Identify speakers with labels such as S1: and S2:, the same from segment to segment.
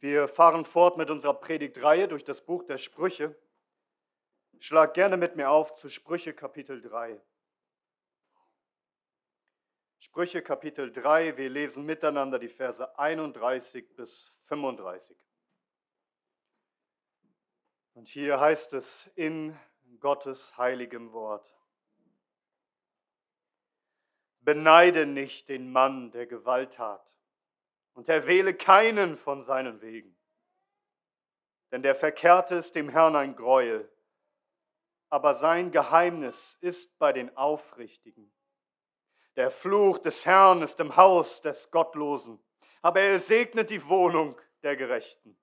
S1: Wir fahren fort mit unserer Predigtreihe durch das Buch der Sprüche. Schlag gerne mit mir auf zu Sprüche Kapitel 3. Sprüche Kapitel 3, wir lesen miteinander die Verse 31 bis 35. Und hier heißt es in Gottes heiligem Wort. Beneide nicht den Mann, der Gewalt hat und erwähle keinen von seinen Wegen. Denn der Verkehrte ist dem Herrn ein Greuel, aber sein Geheimnis ist bei den Aufrichtigen. Der Fluch des Herrn ist im Haus des Gottlosen, aber er segnet die Wohnung der Gerechten.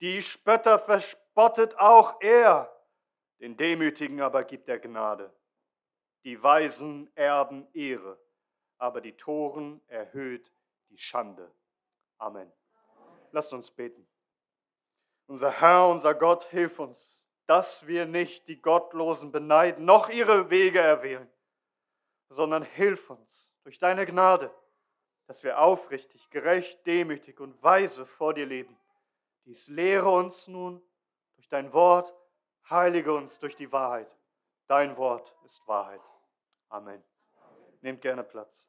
S1: Die Spötter verspottet auch er, den Demütigen aber gibt er Gnade. Die Weisen erben Ehre, aber die Toren erhöht die Schande. Amen. Lasst uns beten. Unser Herr, unser Gott, hilf uns, dass wir nicht die Gottlosen beneiden, noch ihre Wege erwählen, sondern hilf uns durch deine Gnade, dass wir aufrichtig, gerecht, demütig und weise vor dir leben. Dies lehre uns nun durch dein Wort, heilige uns durch die Wahrheit. Dein Wort ist Wahrheit. Amen. Nehmt gerne Platz.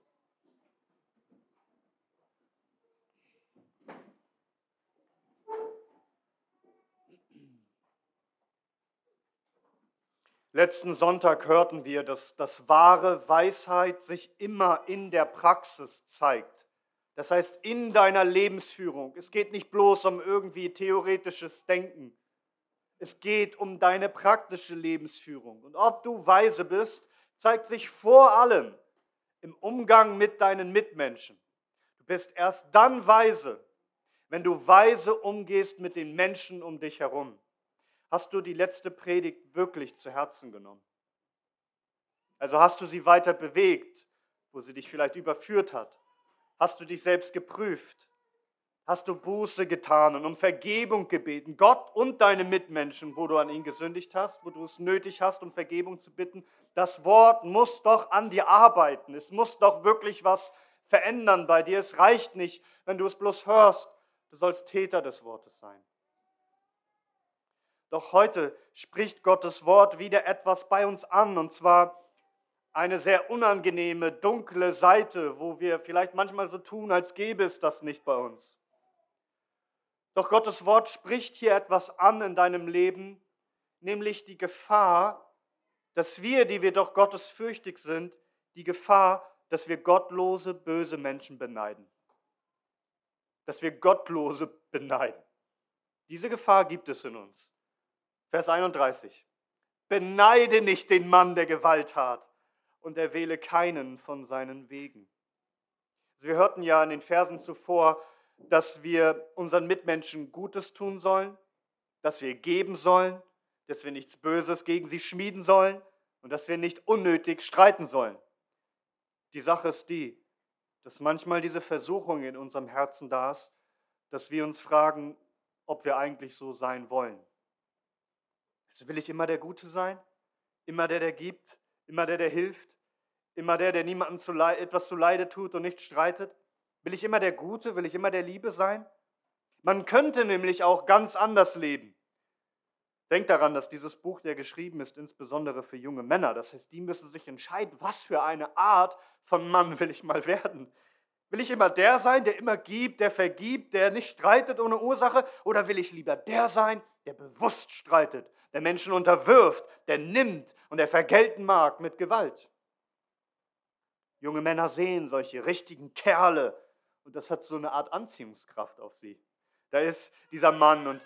S1: Letzten Sonntag hörten wir, dass das wahre Weisheit sich immer in der Praxis zeigt. Das heißt, in deiner Lebensführung. Es geht nicht bloß um irgendwie theoretisches Denken. Es geht um deine praktische Lebensführung. Und ob du weise bist, zeigt sich vor allem im Umgang mit deinen Mitmenschen. Du bist erst dann weise, wenn du weise umgehst mit den Menschen um dich herum. Hast du die letzte Predigt wirklich zu Herzen genommen? Also hast du sie weiter bewegt, wo sie dich vielleicht überführt hat? Hast du dich selbst geprüft? Hast du Buße getan und um Vergebung gebeten, Gott und deine Mitmenschen, wo du an ihn gesündigt hast, wo du es nötig hast, um Vergebung zu bitten? Das Wort muss doch an dir arbeiten. Es muss doch wirklich was verändern bei dir. Es reicht nicht, wenn du es bloß hörst. Du sollst Täter des Wortes sein. Doch heute spricht Gottes Wort wieder etwas bei uns an, und zwar eine sehr unangenehme, dunkle Seite, wo wir vielleicht manchmal so tun, als gäbe es das nicht bei uns. Doch Gottes Wort spricht hier etwas an in deinem Leben, nämlich die Gefahr, dass wir, die wir doch Gottes fürchtig sind, die Gefahr, dass wir gottlose, böse Menschen beneiden. Dass wir gottlose beneiden. Diese Gefahr gibt es in uns. Vers 31. Beneide nicht den Mann, der Gewalt hat, und erwähle keinen von seinen Wegen. Also wir hörten ja in den Versen zuvor, dass wir unseren Mitmenschen Gutes tun sollen, dass wir geben sollen, dass wir nichts Böses gegen sie schmieden sollen und dass wir nicht unnötig streiten sollen. Die Sache ist die, dass manchmal diese Versuchung in unserem Herzen da ist, dass wir uns fragen, ob wir eigentlich so sein wollen. Also will ich immer der Gute sein? Immer der, der gibt? Immer der, der hilft? Immer der, der niemandem zu etwas zu Leide tut und nicht streitet? Will ich immer der Gute? Will ich immer der Liebe sein? Man könnte nämlich auch ganz anders leben. Denkt daran, dass dieses Buch ja geschrieben ist, insbesondere für junge Männer. Das heißt, die müssen sich entscheiden, was für eine Art von Mann will ich mal werden. Will ich immer der sein, der immer gibt, der vergibt, der nicht streitet ohne Ursache? Oder will ich lieber der sein, der bewusst streitet, der Menschen unterwirft, der nimmt und der vergelten mag mit Gewalt. Junge Männer sehen solche richtigen Kerle und das hat so eine Art Anziehungskraft auf sie. Da ist dieser Mann und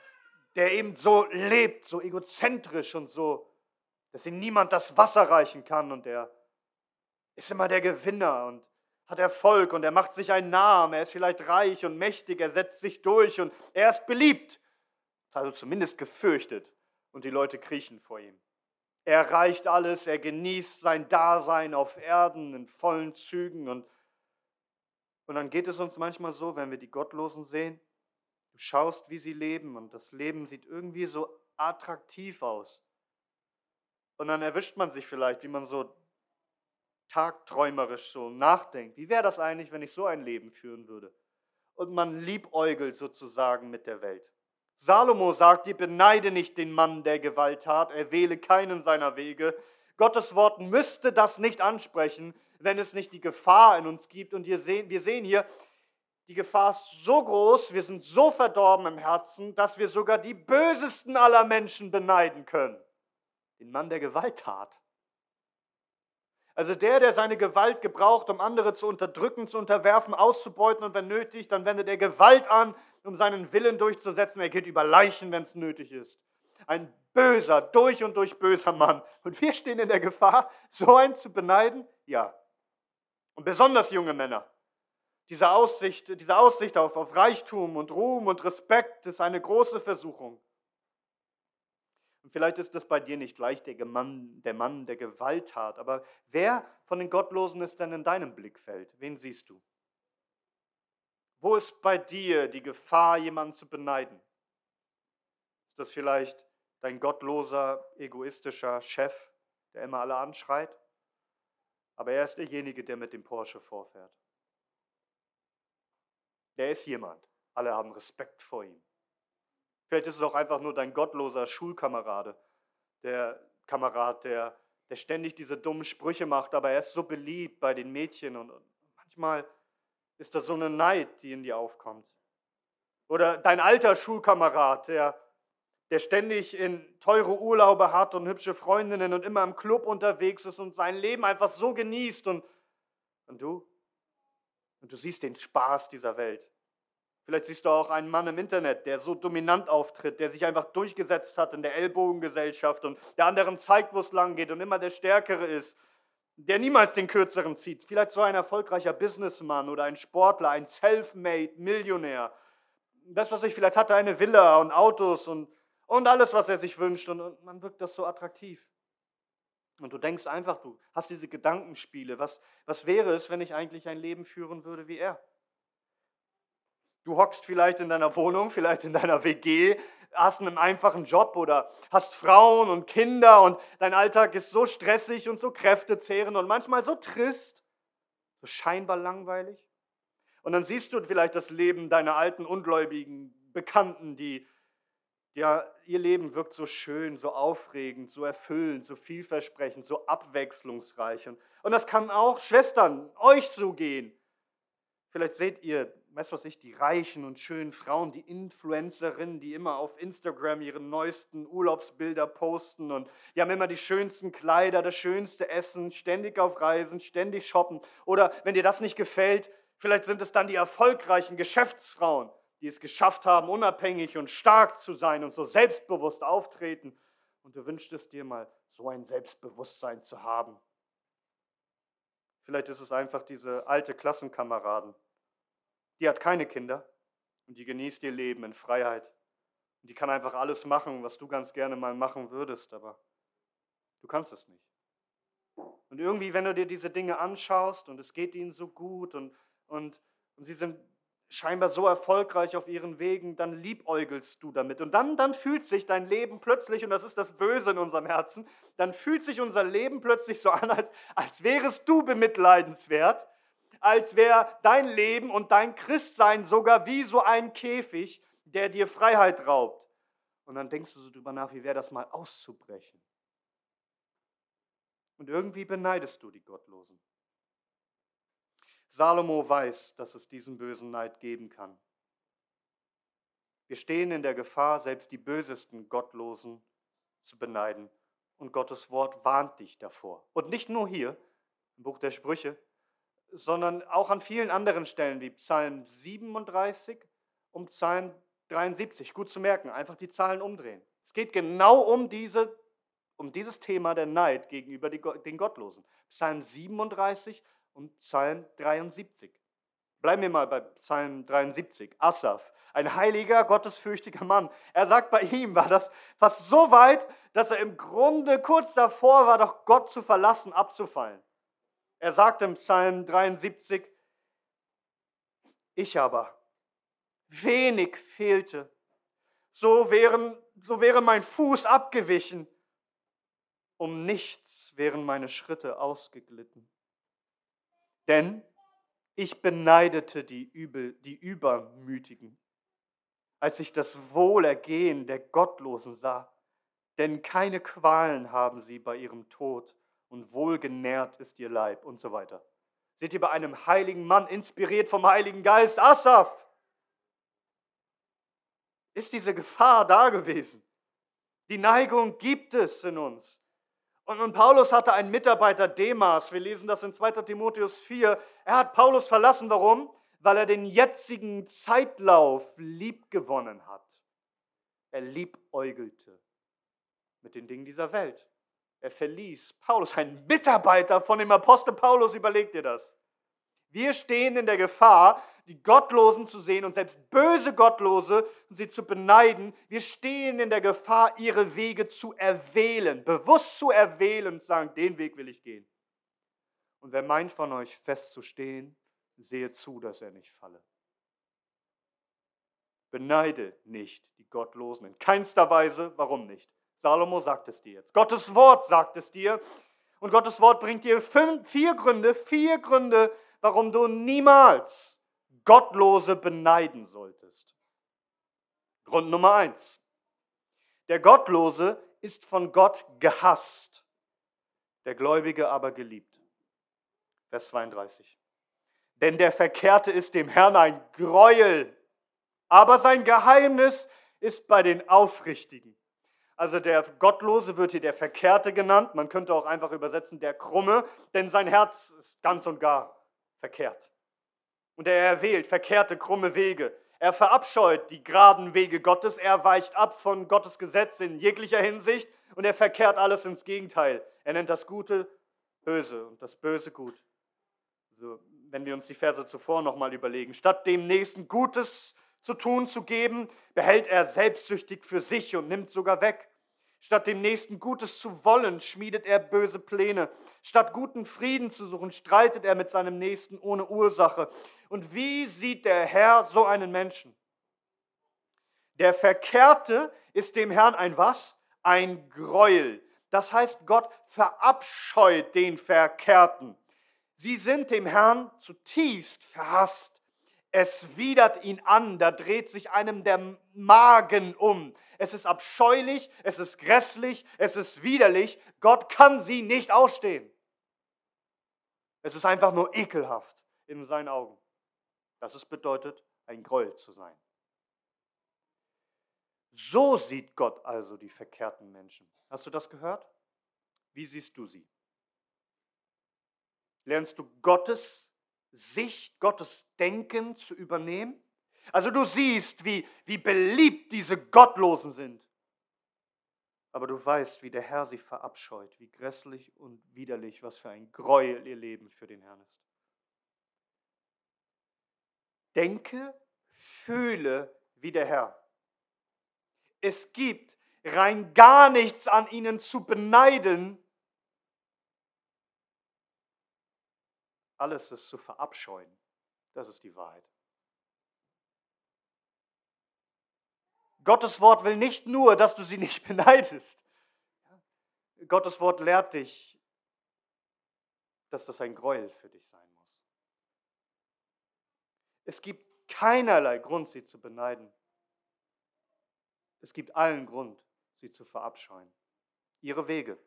S1: der eben so lebt, so egozentrisch und so, dass ihm niemand das Wasser reichen kann und der ist immer der Gewinner und hat Erfolg und er macht sich einen Namen, er ist vielleicht reich und mächtig, er setzt sich durch und er ist beliebt, also zumindest gefürchtet und die Leute kriechen vor ihm. Er erreicht alles, er genießt sein Dasein auf Erden in vollen Zügen und, und dann geht es uns manchmal so, wenn wir die Gottlosen sehen, du schaust, wie sie leben und das Leben sieht irgendwie so attraktiv aus. Und dann erwischt man sich vielleicht, wie man so tagträumerisch so nachdenkt. Wie wäre das eigentlich, wenn ich so ein Leben führen würde? und man liebäugelt sozusagen mit der Welt. Salomo sagt, ihr beneide nicht den Mann, der Gewalt hat, er wähle keinen seiner Wege. Gottes Wort müsste das nicht ansprechen, wenn es nicht die Gefahr in uns gibt. Und wir sehen, wir sehen hier, die Gefahr ist so groß, wir sind so verdorben im Herzen, dass wir sogar die bösesten aller Menschen beneiden können. Den Mann, der Gewalt tat. Also der, der seine Gewalt gebraucht, um andere zu unterdrücken, zu unterwerfen, auszubeuten und wenn nötig, dann wendet er Gewalt an, um seinen Willen durchzusetzen. Er geht über Leichen, wenn es nötig ist. Ein böser, durch und durch böser Mann. Und wir stehen in der Gefahr, so einen zu beneiden? Ja. Und besonders junge Männer. Diese Aussicht, diese Aussicht auf, auf Reichtum und Ruhm und Respekt ist eine große Versuchung. Und vielleicht ist das bei dir nicht gleich der Mann, der Mann, der Gewalt hat, aber wer von den Gottlosen ist denn in deinem Blickfeld? Wen siehst du? Wo ist bei dir die Gefahr, jemanden zu beneiden? Ist das vielleicht dein gottloser, egoistischer Chef, der immer alle anschreit? Aber er ist derjenige, der mit dem Porsche vorfährt. Der ist jemand. Alle haben Respekt vor ihm. Vielleicht ist es auch einfach nur dein gottloser Schulkamerade, der Kamerad, der, der ständig diese dummen Sprüche macht, aber er ist so beliebt bei den Mädchen und manchmal ist das so eine Neid, die in dir aufkommt. Oder dein alter Schulkamerad, der, der ständig in teure Urlaube hat und hübsche Freundinnen und immer im Club unterwegs ist und sein Leben einfach so genießt und, und du? Und du siehst den Spaß dieser Welt. Vielleicht siehst du auch einen Mann im Internet, der so dominant auftritt, der sich einfach durchgesetzt hat in der Ellbogengesellschaft und der anderen zeigt, wo es lang geht und immer der Stärkere ist, der niemals den Kürzeren zieht. Vielleicht so ein erfolgreicher Businessman oder ein Sportler, ein Selfmade Millionär. Das, was ich vielleicht hatte, eine Villa und Autos und, und alles, was er sich wünscht. Und, und man wirkt das so attraktiv. Und du denkst einfach, du hast diese Gedankenspiele. Was, was wäre es, wenn ich eigentlich ein Leben führen würde wie er? Du hockst vielleicht in deiner Wohnung, vielleicht in deiner WG, hast einen einfachen Job oder hast Frauen und Kinder und dein Alltag ist so stressig und so kräftezehrend und manchmal so trist, so scheinbar langweilig. Und dann siehst du vielleicht das Leben deiner alten ungläubigen Bekannten, die ja, ihr Leben wirkt so schön, so aufregend, so erfüllend, so vielversprechend, so abwechslungsreich. Und, das kann auch Schwestern euch so gehen. Vielleicht seht ihr weißt was ich, die reichen und schönen Frauen, die Influencerinnen, die immer auf Instagram ihre neuesten Urlaubsbilder posten und die haben immer die schönsten Kleider, das schönste Essen, ständig auf Reisen, ständig shoppen. Oder wenn dir das nicht gefällt, vielleicht sind es dann die erfolgreichen Geschäftsfrauen, die es geschafft haben, unabhängig und stark zu sein und so selbstbewusst auftreten. Und du wünschtest dir mal, so ein Selbstbewusstsein zu haben. Vielleicht ist es einfach diese alte Klassenkameraden, die hat keine Kinder und die genießt ihr Leben in Freiheit. Und die kann einfach alles machen, was du ganz gerne mal machen würdest, aber du kannst es nicht. Und irgendwie, wenn du dir diese Dinge anschaust und es geht ihnen so gut und, und, und sie sind scheinbar so erfolgreich auf ihren Wegen, dann liebäugelst du damit. Und dann, dann fühlt sich dein Leben plötzlich, und das ist das Böse in unserem Herzen, dann fühlt sich unser Leben plötzlich so an, als, als wärest du bemitleidenswert als wäre dein Leben und dein Christsein sogar wie so ein Käfig, der dir Freiheit raubt. Und dann denkst du so drüber nach, wie wäre das mal auszubrechen. Und irgendwie beneidest du die Gottlosen. Salomo weiß, dass es diesen bösen Neid geben kann. Wir stehen in der Gefahr, selbst die bösesten Gottlosen zu beneiden. Und Gottes Wort warnt dich davor. Und nicht nur hier im Buch der Sprüche, sondern auch an vielen anderen Stellen wie Psalm 37 und Psalm 73. Gut zu merken, einfach die Zahlen umdrehen. Es geht genau um, diese, um dieses Thema der Neid gegenüber den Gottlosen. Psalm 37 und Psalm 73. Bleiben wir mal bei Psalm 73. Asaf, ein heiliger, gottesfürchtiger Mann. Er sagt, bei ihm war das fast so weit, dass er im Grunde kurz davor war, doch Gott zu verlassen, abzufallen. Er sagt im Psalm 73, ich aber, wenig fehlte, so, wären, so wäre mein Fuß abgewichen, um nichts wären meine Schritte ausgeglitten. Denn Ich beneidete die, Übel, die Übermütigen, als ich das Wohlergehen der Gottlosen sah, denn keine Qualen haben sie bei ihrem Tod und wohlgenährt ist ihr Leib und so weiter. Seht ihr bei einem heiligen Mann, inspiriert vom Heiligen Geist, Asaf? Ist diese Gefahr da gewesen? Die Neigung gibt es in uns. Und, und Paulus hatte einen Mitarbeiter, Demas, wir lesen das in 2 Timotheus 4. Er hat Paulus verlassen, warum? Weil er den jetzigen Zeitlauf liebgewonnen hat. Er liebäugelte mit den Dingen dieser Welt. Er verließ Paulus, ein Mitarbeiter von dem Apostel Paulus, überlegt ihr das. Wir stehen in der Gefahr, die Gottlosen zu sehen und selbst böse Gottlose und sie zu beneiden. Wir stehen in der Gefahr, ihre Wege zu erwählen, bewusst zu erwählen und sagen, den Weg will ich gehen. Und wer meint von euch festzustehen, sehe zu, dass er nicht falle. Beneide nicht die Gottlosen in keinster Weise. Warum nicht? Salomo sagt es dir jetzt. Gottes Wort sagt es dir. Und Gottes Wort bringt dir fünf, vier Gründe, vier Gründe, warum du niemals Gottlose beneiden solltest. Grund Nummer eins. Der Gottlose ist von Gott gehasst, der Gläubige aber geliebt. Vers 32. Denn der Verkehrte ist dem Herrn ein Greuel, aber sein Geheimnis ist bei den Aufrichtigen. Also der Gottlose wird hier der Verkehrte genannt. Man könnte auch einfach übersetzen der Krumme, denn sein Herz ist ganz und gar verkehrt. Und er erwählt verkehrte, krumme Wege. Er verabscheut die geraden Wege Gottes. Er weicht ab von Gottes Gesetz in jeglicher Hinsicht und er verkehrt alles ins Gegenteil. Er nennt das Gute böse und das Böse gut. Also, wenn wir uns die Verse zuvor nochmal überlegen. Statt dem Nächsten Gutes zu tun, zu geben, behält er selbstsüchtig für sich und nimmt sogar weg. Statt dem Nächsten Gutes zu wollen, schmiedet er böse Pläne. Statt guten Frieden zu suchen, streitet er mit seinem Nächsten ohne Ursache. Und wie sieht der Herr so einen Menschen? Der Verkehrte ist dem Herrn ein was? Ein Gräuel. Das heißt, Gott verabscheut den Verkehrten. Sie sind dem Herrn zutiefst verhasst. Es widert ihn an, da dreht sich einem der Magen um. Es ist abscheulich, es ist grässlich, es ist widerlich. Gott kann sie nicht ausstehen. Es ist einfach nur ekelhaft in seinen Augen. Das ist bedeutet, ein Gräuel zu sein. So sieht Gott also die verkehrten Menschen. Hast du das gehört? Wie siehst du sie? Lernst du Gottes Sicht, Gottes Denken zu übernehmen? Also du siehst, wie, wie beliebt diese Gottlosen sind. Aber du weißt, wie der Herr sie verabscheut, wie grässlich und widerlich, was für ein Gräuel ihr Leben für den Herrn ist. Denke, fühle wie der Herr. Es gibt rein gar nichts an ihnen zu beneiden, Alles ist zu verabscheuen. Das ist die Wahrheit. Gottes Wort will nicht nur, dass du sie nicht beneidest. Gottes Wort lehrt dich, dass das ein Gräuel für dich sein muss. Es gibt keinerlei Grund, sie zu beneiden. Es gibt allen Grund, sie zu verabscheuen. Ihre Wege.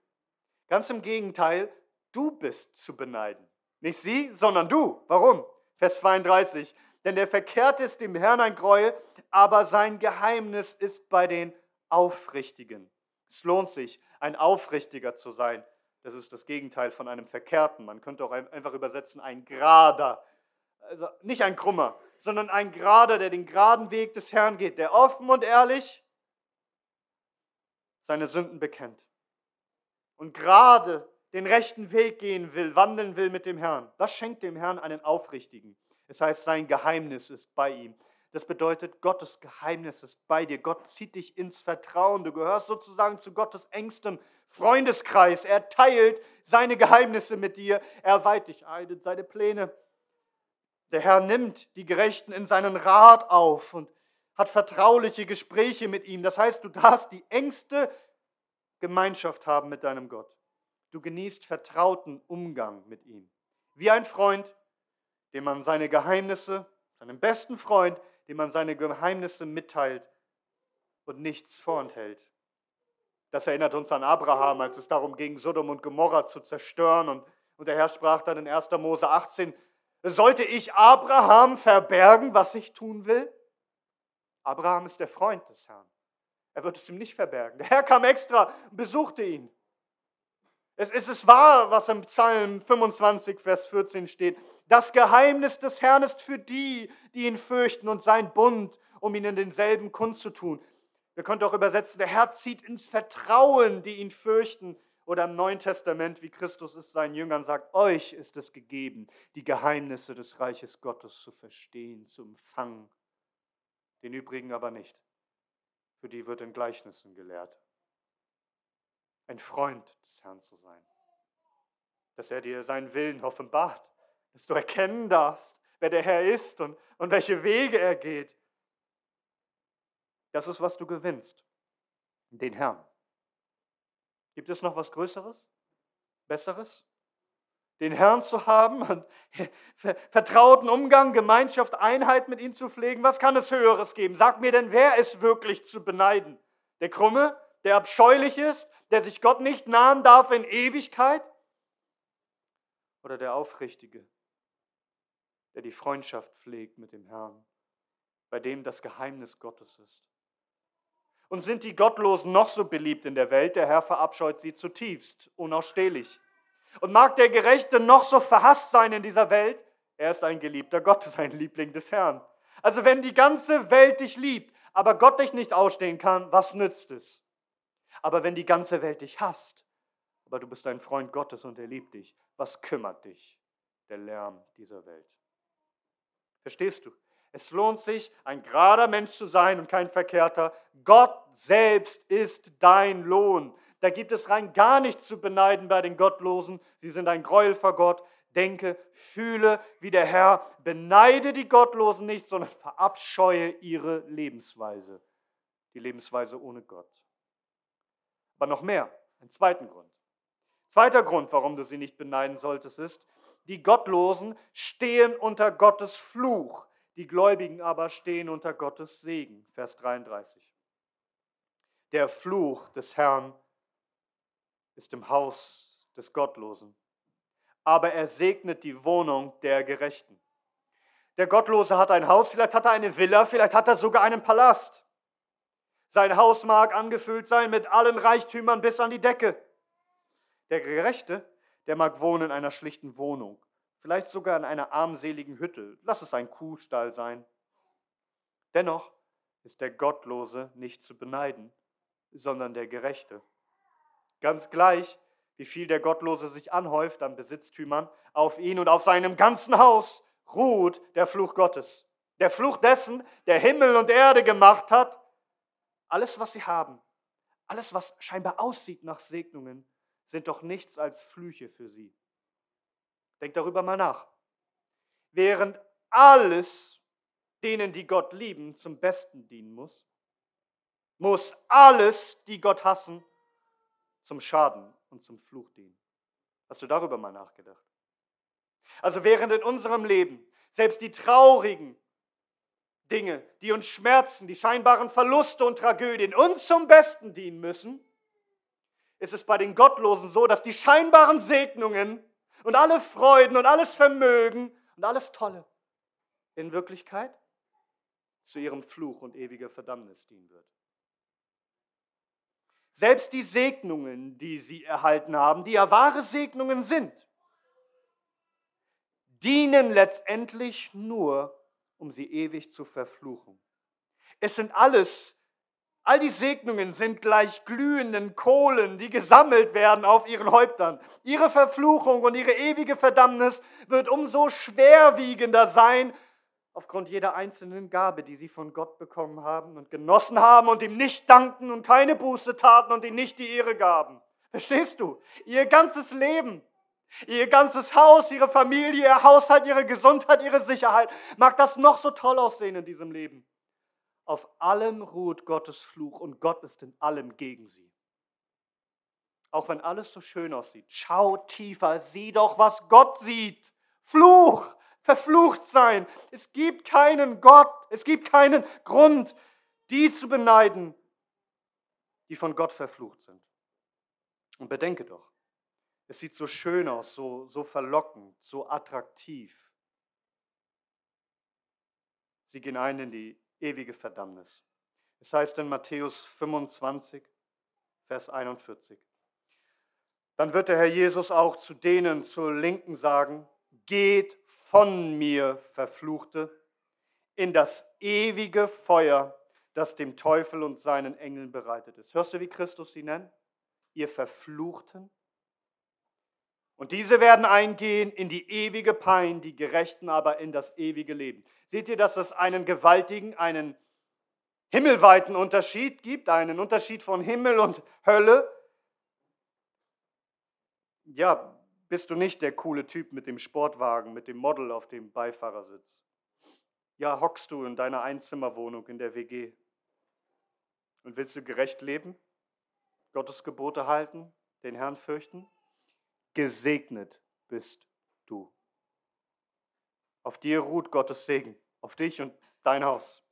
S1: Ganz im Gegenteil, du bist zu beneiden. Nicht sie, sondern du. Warum? Vers 32. Denn der Verkehrte ist dem Herrn ein Gräuel, aber sein Geheimnis ist bei den Aufrichtigen. Es lohnt sich, ein Aufrichtiger zu sein. Das ist das Gegenteil von einem Verkehrten. Man könnte auch einfach übersetzen, ein Gerader. Also nicht ein Krummer, sondern ein Gerader, der den geraden Weg des Herrn geht, der offen und ehrlich seine Sünden bekennt. Und gerade den rechten Weg gehen will, wandeln will mit dem Herrn. Das schenkt dem Herrn einen Aufrichtigen. Es heißt, sein Geheimnis ist bei ihm. Das bedeutet, Gottes Geheimnis ist bei dir. Gott zieht dich ins Vertrauen. Du gehörst sozusagen zu Gottes engstem Freundeskreis. Er teilt seine Geheimnisse mit dir. Er weiht dich ein in seine Pläne. Der Herr nimmt die Gerechten in seinen Rat auf und hat vertrauliche Gespräche mit ihm. Das heißt, du darfst die engste Gemeinschaft haben mit deinem Gott. Du genießt vertrauten Umgang mit ihm. Wie ein Freund, dem man seine Geheimnisse, seinem besten Freund, dem man seine Geheimnisse mitteilt und nichts vorenthält. Das erinnert uns an Abraham, als es darum ging, Sodom und Gomorra zu zerstören. Und, und der Herr sprach dann in 1. Mose 18, sollte ich Abraham verbergen, was ich tun will? Abraham ist der Freund des Herrn. Er wird es ihm nicht verbergen. Der Herr kam extra und besuchte ihn. Es, es ist wahr, was im Psalm 25, Vers 14 steht. Das Geheimnis des Herrn ist für die, die ihn fürchten und sein Bund, um ihnen denselben kundzutun. Wir können auch übersetzen, der Herr zieht ins Vertrauen, die ihn fürchten. Oder im Neuen Testament, wie Christus es seinen Jüngern sagt, euch ist es gegeben, die Geheimnisse des Reiches Gottes zu verstehen, zu empfangen. Den übrigen aber nicht. Für die wird in Gleichnissen gelehrt. Ein Freund des Herrn zu sein. Dass er dir seinen Willen offenbart. Dass du erkennen darfst, wer der Herr ist und, und welche Wege er geht das ist, was du gewinnst. Den Herrn. Gibt es noch was Größeres? Besseres? Den Herrn zu haben und vertrauten Umgang, Gemeinschaft, Einheit mit ihm zu pflegen. Was kann es Höheres geben? Sag mir denn, wer ist wirklich zu beneiden? Der Krumme, der abscheulich ist, der sich Gott nicht nahen darf in Ewigkeit? Oder der Aufrichtige, der die Freundschaft pflegt mit dem Herrn, bei dem das Geheimnis Gottes ist? Und sind die Gottlosen noch so beliebt in der Welt, der Herr verabscheut sie zutiefst, unausstehlich. Und mag der Gerechte noch so verhasst sein in dieser Welt, er ist ein geliebter Gottes, ein Liebling des Herrn. Also wenn die ganze Welt dich liebt, aber Gott dich nicht ausstehen kann, was nützt es? Aber wenn die ganze Welt dich hasst, aber du bist ein Freund Gottes und er liebt dich, was kümmert dich der Lärm dieser Welt? Verstehst du? Es lohnt sich, ein gerader Mensch zu sein und kein verkehrter. Gott selbst ist dein Lohn. Da gibt es rein gar nichts zu beneiden bei den Gottlosen. Sie sind ein Gräuel vor Gott. Denke, fühle wie der Herr. Beneide die Gottlosen nicht, sondern verabscheue ihre Lebensweise. Die Lebensweise ohne Gott. Aber noch mehr, einen zweiten Grund. Zweiter Grund, warum du sie nicht beneiden solltest, ist, die Gottlosen stehen unter Gottes Fluch. Die Gläubigen aber stehen unter Gottes Segen. Vers 33. Der Fluch des Herrn ist im Haus des Gottlosen, aber er segnet die Wohnung der Gerechten. Der Gottlose hat ein Haus, vielleicht hat er eine Villa, vielleicht hat er sogar einen Palast. Sein Haus mag angefüllt sein mit allen Reichtümern bis an die Decke. Der Gerechte, der mag wohnen in einer schlichten Wohnung vielleicht sogar in einer armseligen Hütte, lass es ein Kuhstall sein. Dennoch ist der Gottlose nicht zu beneiden, sondern der Gerechte. Ganz gleich, wie viel der Gottlose sich anhäuft an Besitztümern, auf ihn und auf seinem ganzen Haus ruht der Fluch Gottes. Der Fluch dessen, der Himmel und Erde gemacht hat. Alles, was sie haben, alles, was scheinbar aussieht nach Segnungen, sind doch nichts als Flüche für sie. Denk darüber mal nach. Während alles denen, die Gott lieben, zum Besten dienen muss, muss alles, die Gott hassen, zum Schaden und zum Fluch dienen. Hast du darüber mal nachgedacht? Also während in unserem Leben selbst die traurigen Dinge, die uns schmerzen, die scheinbaren Verluste und Tragödien uns zum Besten dienen müssen, ist es bei den Gottlosen so, dass die scheinbaren Segnungen und alle Freuden und alles Vermögen und alles Tolle in Wirklichkeit zu ihrem Fluch und ewiger Verdammnis dienen wird. Selbst die Segnungen, die sie erhalten haben, die ja wahre Segnungen sind, dienen letztendlich nur, um sie ewig zu verfluchen. Es sind alles All die Segnungen sind gleich glühenden Kohlen, die gesammelt werden auf ihren Häuptern. Ihre Verfluchung und ihre ewige Verdammnis wird umso schwerwiegender sein, aufgrund jeder einzelnen Gabe, die sie von Gott bekommen haben und genossen haben und ihm nicht danken und keine Buße taten und ihm nicht die Ehre gaben. Verstehst du? Ihr ganzes Leben, ihr ganzes Haus, ihre Familie, ihr Haushalt, ihre Gesundheit, ihre Sicherheit, mag das noch so toll aussehen in diesem Leben. Auf allem ruht Gottes Fluch und Gott ist in allem gegen sie. Auch wenn alles so schön aussieht, schau tiefer, sieh doch, was Gott sieht. Fluch, verflucht sein. Es gibt keinen Gott, es gibt keinen Grund, die zu beneiden, die von Gott verflucht sind. Und bedenke doch, es sieht so schön aus, so, so verlockend, so attraktiv. Sie gehen ein in die ewige Verdammnis. Es heißt in Matthäus 25, Vers 41. Dann wird der Herr Jesus auch zu denen zur Linken sagen, geht von mir, Verfluchte, in das ewige Feuer, das dem Teufel und seinen Engeln bereitet ist. Hörst du, wie Christus sie nennt? Ihr Verfluchten. Und diese werden eingehen in die ewige Pein, die Gerechten aber in das ewige Leben. Seht ihr, dass es einen gewaltigen, einen himmelweiten Unterschied gibt, einen Unterschied von Himmel und Hölle? Ja, bist du nicht der coole Typ mit dem Sportwagen, mit dem Model auf dem Beifahrersitz? Ja, hockst du in deiner Einzimmerwohnung in der WG und willst du gerecht leben, Gottes Gebote halten, den Herrn fürchten? Gesegnet bist du. Auf dir ruht Gottes Segen, auf dich und dein Haus.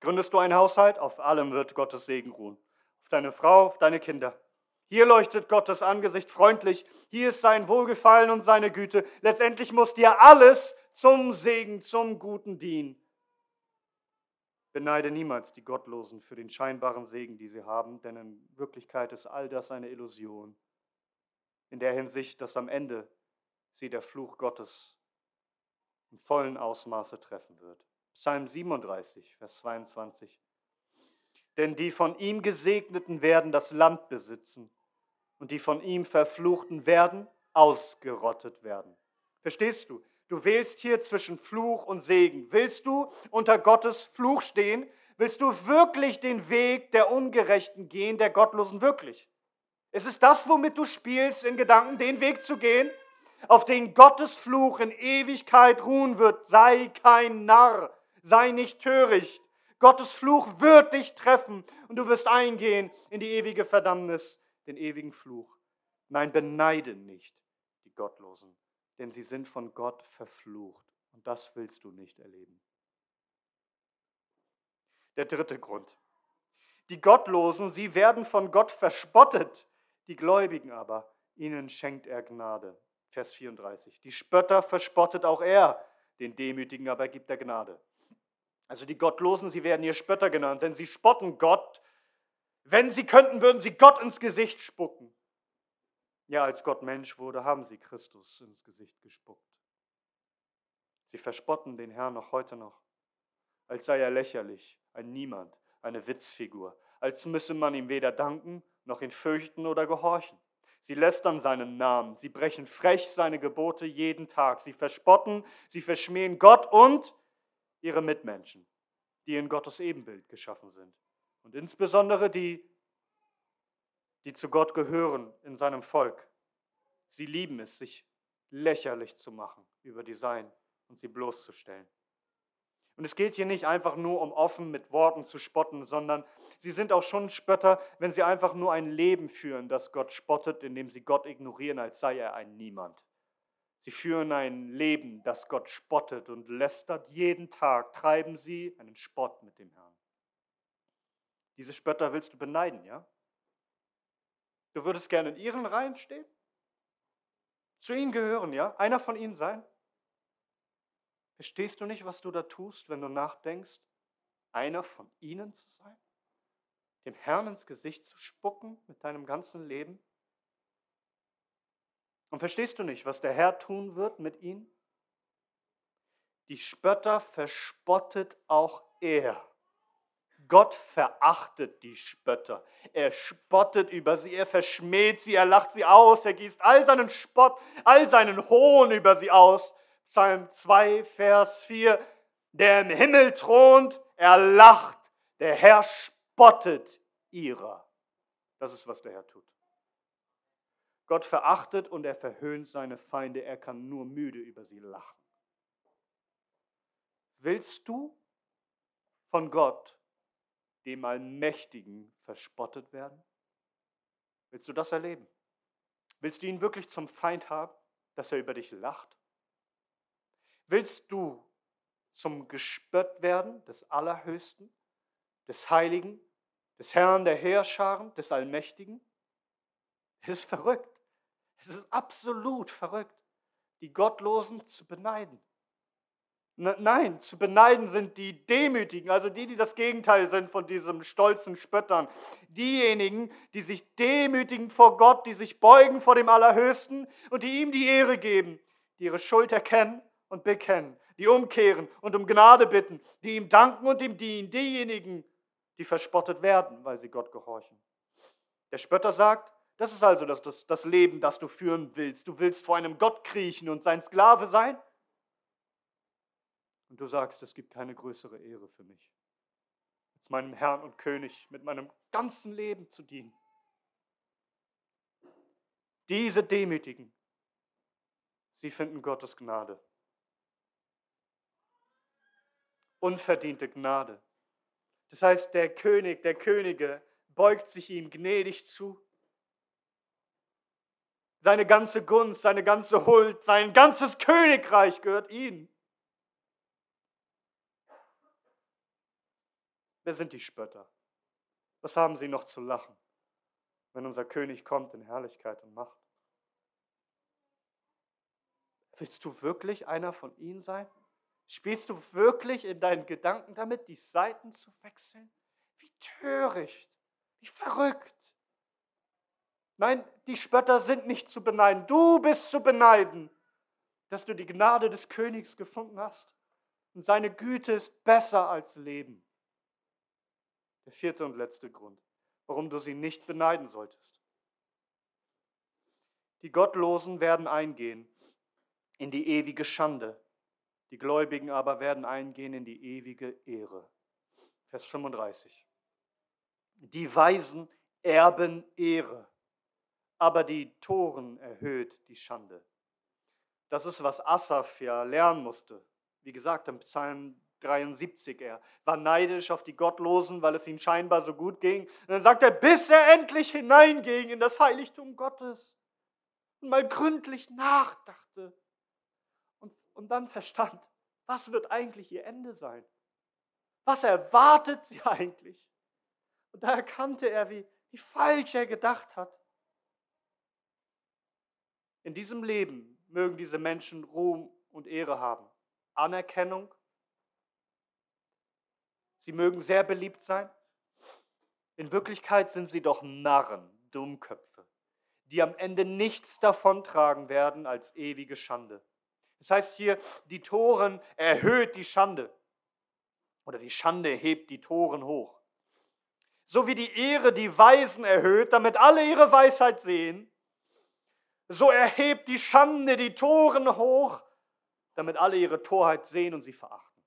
S1: Gründest du einen Haushalt? Auf allem wird Gottes Segen ruhen. Auf deine Frau, auf deine Kinder. Hier leuchtet Gottes Angesicht freundlich. Hier ist sein Wohlgefallen und seine Güte. Letztendlich muss dir alles zum Segen, zum Guten dienen. Beneide niemals die Gottlosen für den scheinbaren Segen, die sie haben, denn in Wirklichkeit ist all das eine Illusion. In der Hinsicht, dass am Ende sie der Fluch Gottes im vollen Ausmaße treffen wird. Psalm 37, Vers 22. Denn die von ihm Gesegneten werden das Land besitzen und die von ihm Verfluchten werden ausgerottet werden. Verstehst du? Du wählst hier zwischen Fluch und Segen. Willst du unter Gottes Fluch stehen? Willst du wirklich den Weg der Ungerechten gehen, der Gottlosen wirklich? Ist es das, womit du spielst, in Gedanken den Weg zu gehen, auf den Gottes Fluch in Ewigkeit ruhen wird? Sei kein Narr, sei nicht töricht. Gottes Fluch wird dich treffen und du wirst eingehen in die ewige Verdammnis, den ewigen Fluch. Nein, beneide nicht die Gottlosen, denn sie sind von Gott verflucht und das willst du nicht erleben. Der dritte Grund. Die Gottlosen, sie werden von Gott verspottet, die Gläubigen aber, ihnen schenkt er Gnade. Vers 34. Die Spötter verspottet auch er, den Demütigen aber gibt er Gnade. Also die Gottlosen, sie werden hier Spötter genannt, denn sie spotten Gott. Wenn sie könnten, würden sie Gott ins Gesicht spucken. Ja, als Gott Mensch wurde, haben sie Christus ins Gesicht gespuckt. Sie verspotten den Herrn noch heute noch, als sei er lächerlich, ein Niemand, eine Witzfigur, als müsse man ihm weder danken noch ihn fürchten oder gehorchen. Sie lästern seinen Namen, sie brechen frech seine Gebote jeden Tag, sie verspotten, sie verschmähen Gott und ihre Mitmenschen, die in Gottes Ebenbild geschaffen sind. Und insbesondere die, die zu Gott gehören in seinem Volk. Sie lieben es, sich lächerlich zu machen über die Sein und sie bloßzustellen. Und es geht hier nicht einfach nur um offen mit Worten zu spotten, sondern sie sind auch schon Spötter, wenn sie einfach nur ein Leben führen, das Gott spottet, indem sie Gott ignorieren, als sei er ein Niemand. Sie führen ein Leben, das Gott spottet und lästert. Jeden Tag treiben sie einen Spott mit dem Herrn. Diese Spötter willst du beneiden, ja? Du würdest gerne in ihren Reihen stehen? Zu ihnen gehören, ja? Einer von ihnen sein? Verstehst du nicht, was du da tust, wenn du nachdenkst, einer von ihnen zu sein? Dem Herrn ins Gesicht zu spucken mit deinem ganzen Leben? Und verstehst du nicht, was der Herr tun wird mit ihnen? Die Spötter verspottet auch er. Gott verachtet die Spötter. Er spottet über sie, er verschmäht sie, er lacht sie aus, er gießt all seinen Spott, all seinen Hohn über sie aus. Psalm 2, Vers 4. Der im Himmel thront, er lacht, der Herr spottet ihrer. Das ist, was der Herr tut. Gott verachtet und er verhöhnt seine Feinde. Er kann nur müde über sie lachen. Willst du von Gott, dem Allmächtigen, verspottet werden? Willst du das erleben? Willst du ihn wirklich zum Feind haben, dass er über dich lacht? Willst du zum Gespött werden des Allerhöchsten, des Heiligen, des Herrn der Heerscharen, des Allmächtigen? Es ist verrückt. Es ist absolut verrückt, die Gottlosen zu beneiden. Nein, zu beneiden sind die Demütigen, also die, die das Gegenteil sind von diesem stolzen Spöttern. Diejenigen, die sich demütigen vor Gott, die sich beugen vor dem Allerhöchsten und die ihm die Ehre geben, die ihre Schuld erkennen und bekennen, die umkehren und um Gnade bitten, die ihm danken und ihm dienen. Diejenigen, die verspottet werden, weil sie Gott gehorchen. Der Spötter sagt, das ist also das, das, das Leben, das du führen willst. Du willst vor einem Gott kriechen und sein Sklave sein? Und du sagst, es gibt keine größere Ehre für mich, als meinem Herrn und König mit meinem ganzen Leben zu dienen. Diese Demütigen, sie finden Gottes Gnade. Unverdiente Gnade. Das heißt, der König der Könige beugt sich ihm gnädig zu. Seine ganze Gunst, seine ganze Huld, sein ganzes Königreich gehört ihm. Wer sind die Spötter? Was haben sie noch zu lachen, wenn unser König kommt in Herrlichkeit und Macht? Willst du wirklich einer von ihnen sein? Spielst du wirklich in deinen Gedanken damit, die Seiten zu wechseln? Wie töricht, wie verrückt. Nein, die Spötter sind nicht zu beneiden. Du bist zu beneiden, dass du die Gnade des Königs gefunden hast. Und seine Güte ist besser als Leben. Der vierte und letzte Grund, warum du sie nicht beneiden solltest. Die Gottlosen werden eingehen in die ewige Schande, die Gläubigen aber werden eingehen in die ewige Ehre. Vers 35. Die Weisen erben Ehre, aber die Toren erhöht die Schande. Das ist, was Asaph ja lernen musste. Wie gesagt, im Psalm 73. Er war neidisch auf die Gottlosen, weil es ihnen scheinbar so gut ging. Und dann sagt er, bis er endlich hineinging in das Heiligtum Gottes und mal gründlich nachdachte und, dann verstand, was wird eigentlich ihr Ende sein? Was erwartet sie eigentlich? Und da erkannte er, wie, wie falsch er gedacht hat. In diesem Leben mögen diese Menschen Ruhm und Ehre haben, Anerkennung Sie mögen sehr beliebt sein. In Wirklichkeit sind sie doch Narren, Dummköpfe, die am Ende nichts davontragen werden als ewige Schande. Das heißt hier, die Toren erhöht die Schande. Oder die Schande hebt die Toren hoch. So wie die Ehre die Weisen erhöht, damit alle ihre Weisheit sehen, so erhebt die Schande die Toren hoch, damit alle ihre Torheit sehen und sie verachten.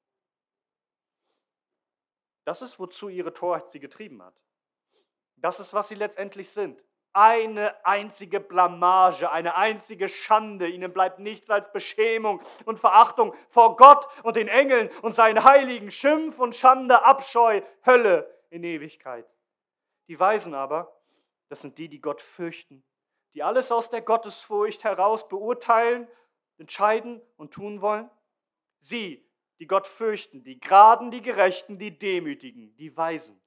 S1: Das ist, wozu ihre Torheit sie getrieben hat. Das ist, was sie letztendlich sind. Eine einzige Blamage, eine einzige Schande. Ihnen bleibt nichts als Beschämung und Verachtung vor Gott und den Engeln und seinen Heiligen. Schimpf und Schande, Abscheu, Hölle in Ewigkeit. Die Weisen aber, das sind die, die Gott fürchten, die alles aus der Gottesfurcht heraus beurteilen, entscheiden und tun wollen. Sie die Gott fürchten, die Geraden, die Gerechten, die Demütigen, die Weisen.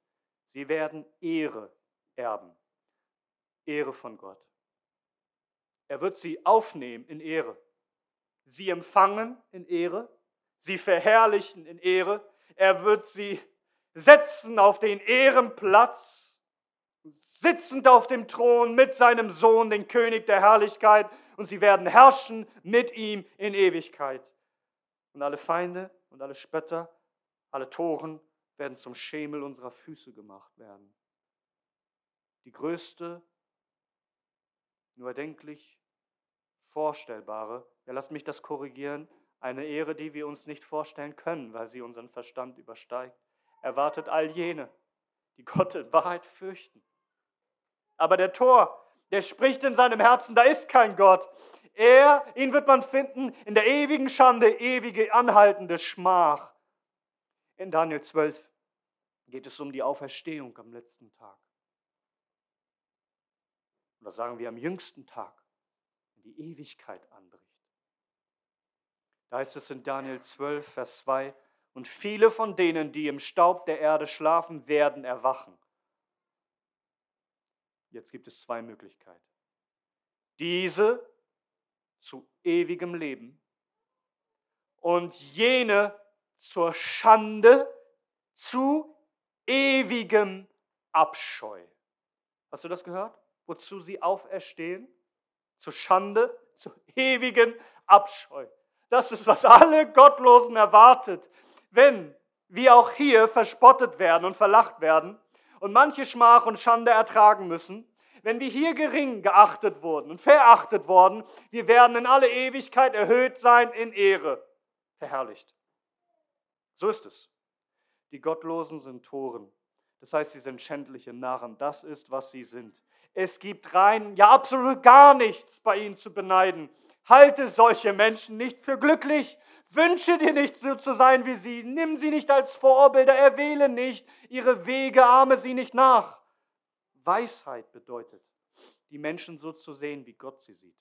S1: Sie werden Ehre erben. Ehre von Gott. Er wird sie aufnehmen in Ehre. Sie empfangen in Ehre. Sie verherrlichen in Ehre. Er wird sie setzen auf den Ehrenplatz, sitzend auf dem Thron mit seinem Sohn, den König der Herrlichkeit. Und sie werden herrschen mit ihm in Ewigkeit. Und alle Feinde und alle Spötter, alle Toren werden zum Schemel unserer Füße gemacht werden. Die größte, nur erdenklich vorstellbare, ja lasst mich das korrigieren, eine Ehre, die wir uns nicht vorstellen können, weil sie unseren Verstand übersteigt, erwartet all jene, die Gott in Wahrheit fürchten. Aber der Tor, der spricht in seinem Herzen, da ist kein Gott. Er, ihn wird man finden in der ewigen Schande, ewige anhaltende Schmach. In Daniel 12 geht es um die Auferstehung am letzten Tag. Oder sagen wir am jüngsten Tag, wenn die Ewigkeit anbricht. Da heißt es in Daniel 12, Vers 2, und viele von denen, die im Staub der Erde schlafen, werden erwachen. Jetzt gibt es zwei Möglichkeiten. Diese zu ewigem Leben und jene zur Schande zu ewigem Abscheu. Hast du das gehört? Wozu sie auferstehen? Zur Schande, zu ewigen Abscheu. Das ist, was alle Gottlosen erwartet, wenn wir auch hier verspottet werden und verlacht werden und manche Schmach und Schande ertragen müssen, wenn wir hier gering geachtet wurden und verachtet worden, wir werden in alle Ewigkeit erhöht sein in Ehre, verherrlicht. So ist es. Die Gottlosen sind Toren. Das heißt, sie sind schändliche Narren. Das ist, was sie sind. Es gibt rein, ja absolut gar nichts bei ihnen zu beneiden. Halte solche Menschen nicht für glücklich. Wünsche dir nicht so zu sein wie sie. Nimm sie nicht als Vorbilder. Erwähle nicht ihre Wege, ahme sie nicht nach. Weisheit bedeutet, die Menschen so zu sehen, wie Gott sie sieht.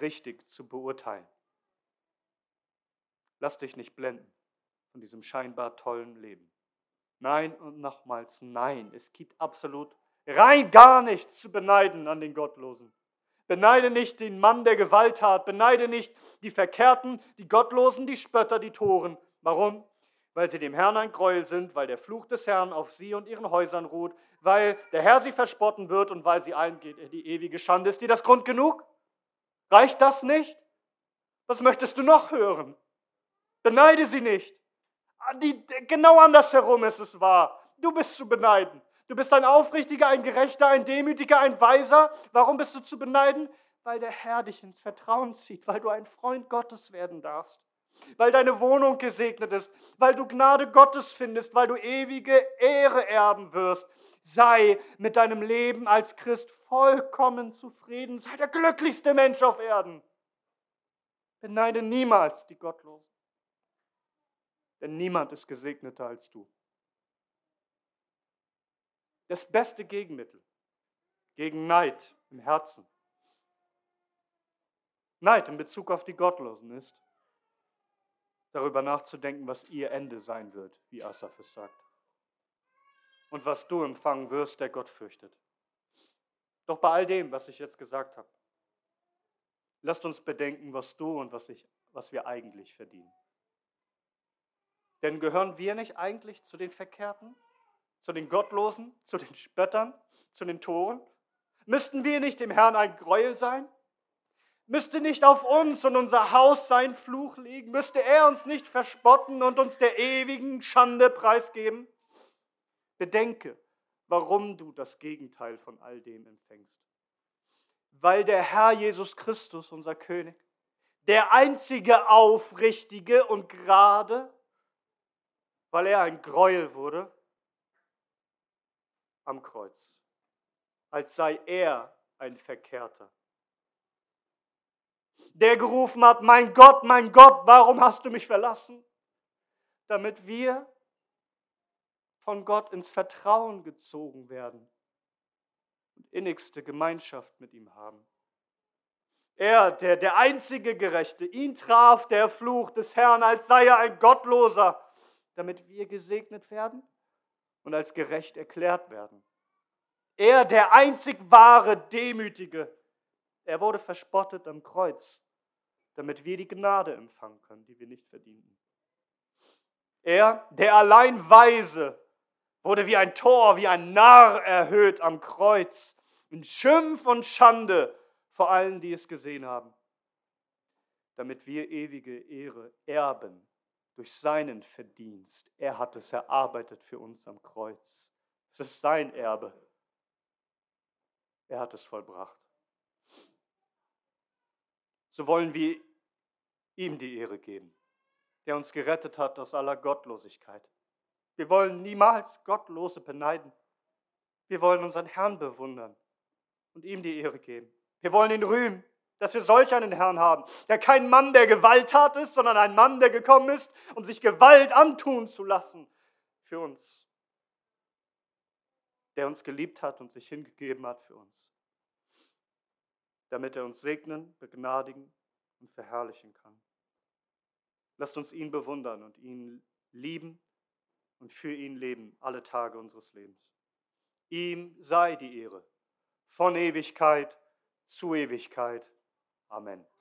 S1: Richtig zu beurteilen. Lass dich nicht blenden von diesem scheinbar tollen Leben. Nein und nochmals nein. Es gibt absolut rein gar nichts zu beneiden an den Gottlosen. Beneide nicht den Mann, der Gewalt hat. Beneide nicht die Verkehrten, die Gottlosen, die Spötter, die Toren. Warum? Weil sie dem Herrn ein Gräuel sind, weil der Fluch des Herrn auf sie und ihren Häusern ruht, weil der Herr sie verspotten wird und weil sie eingeht in die ewige Schande. Ist dir das Grund genug? Reicht das nicht? Was möchtest du noch hören? Beneide sie nicht. Die, genau andersherum ist es wahr. Du bist zu beneiden. Du bist ein Aufrichtiger, ein Gerechter, ein Demütiger, ein Weiser. Warum bist du zu beneiden? Weil der Herr dich ins Vertrauen zieht, weil du ein Freund Gottes werden darfst, weil deine Wohnung gesegnet ist, weil du Gnade Gottes findest, weil du ewige Ehre erben wirst. Sei mit deinem Leben als Christ vollkommen zufrieden. Sei der glücklichste Mensch auf Erden. Beneide niemals die Gottlosen. Denn niemand ist gesegneter als du das beste Gegenmittel gegen Neid im Herzen. Neid in Bezug auf die Gottlosen ist, darüber nachzudenken, was ihr Ende sein wird, wie Asaph es sagt. Und was du empfangen wirst, der Gott fürchtet. Doch bei all dem, was ich jetzt gesagt habe, lasst uns bedenken, was du und was, ich, was wir eigentlich verdienen. Denn gehören wir nicht eigentlich zu den Verkehrten? Zu den Gottlosen, zu den Spöttern, zu den Toren? Müssten wir nicht dem Herrn ein Gräuel sein? Müsste nicht auf uns und unser Haus sein Fluch liegen? Müsste er uns nicht verspotten und uns der ewigen Schande preisgeben? Bedenke, warum du das Gegenteil von all dem empfängst. Weil der Herr Jesus Christus, unser König, der einzige Aufrichtige und Gerade, weil er ein Gräuel wurde, am Kreuz, als sei er ein Verkehrter. Der gerufen hat, mein Gott, mein Gott, warum hast du mich verlassen? Damit wir von Gott ins Vertrauen gezogen werden und innigste Gemeinschaft mit ihm haben. Er, der, der einzige Gerechte, ihn traf der Fluch des Herrn, als sei er ein Gottloser, damit wir gesegnet werden und als gerecht erklärt werden. Er, der einzig wahre Demütige, er wurde verspottet am Kreuz, damit wir die Gnade empfangen können, die wir nicht verdienten. Er, der allein Weise, wurde wie ein Tor, wie ein Narr erhöht am Kreuz, in Schimpf und Schande vor allen, die es gesehen haben, damit wir ewige Ehre erben durch seinen Verdienst. Er hat es erarbeitet für uns am Kreuz. Es ist sein Erbe. Er hat es vollbracht. So wollen wir ihm die Ehre geben, der uns gerettet hat aus aller Gottlosigkeit. Wir wollen niemals Gottlose beneiden. Wir wollen unseren Herrn bewundern und ihm die Ehre geben. Wir wollen ihn rühmen dass wir solch einen Herrn haben, der kein Mann der Gewalttat ist, sondern ein Mann, der gekommen ist, um sich Gewalt antun zu lassen für uns, der uns geliebt hat und sich hingegeben hat für uns, damit er uns segnen, begnadigen und verherrlichen kann. Lasst uns ihn bewundern und ihn lieben und für ihn leben alle Tage unseres Lebens. Ihm sei die Ehre von Ewigkeit zu Ewigkeit. Amen.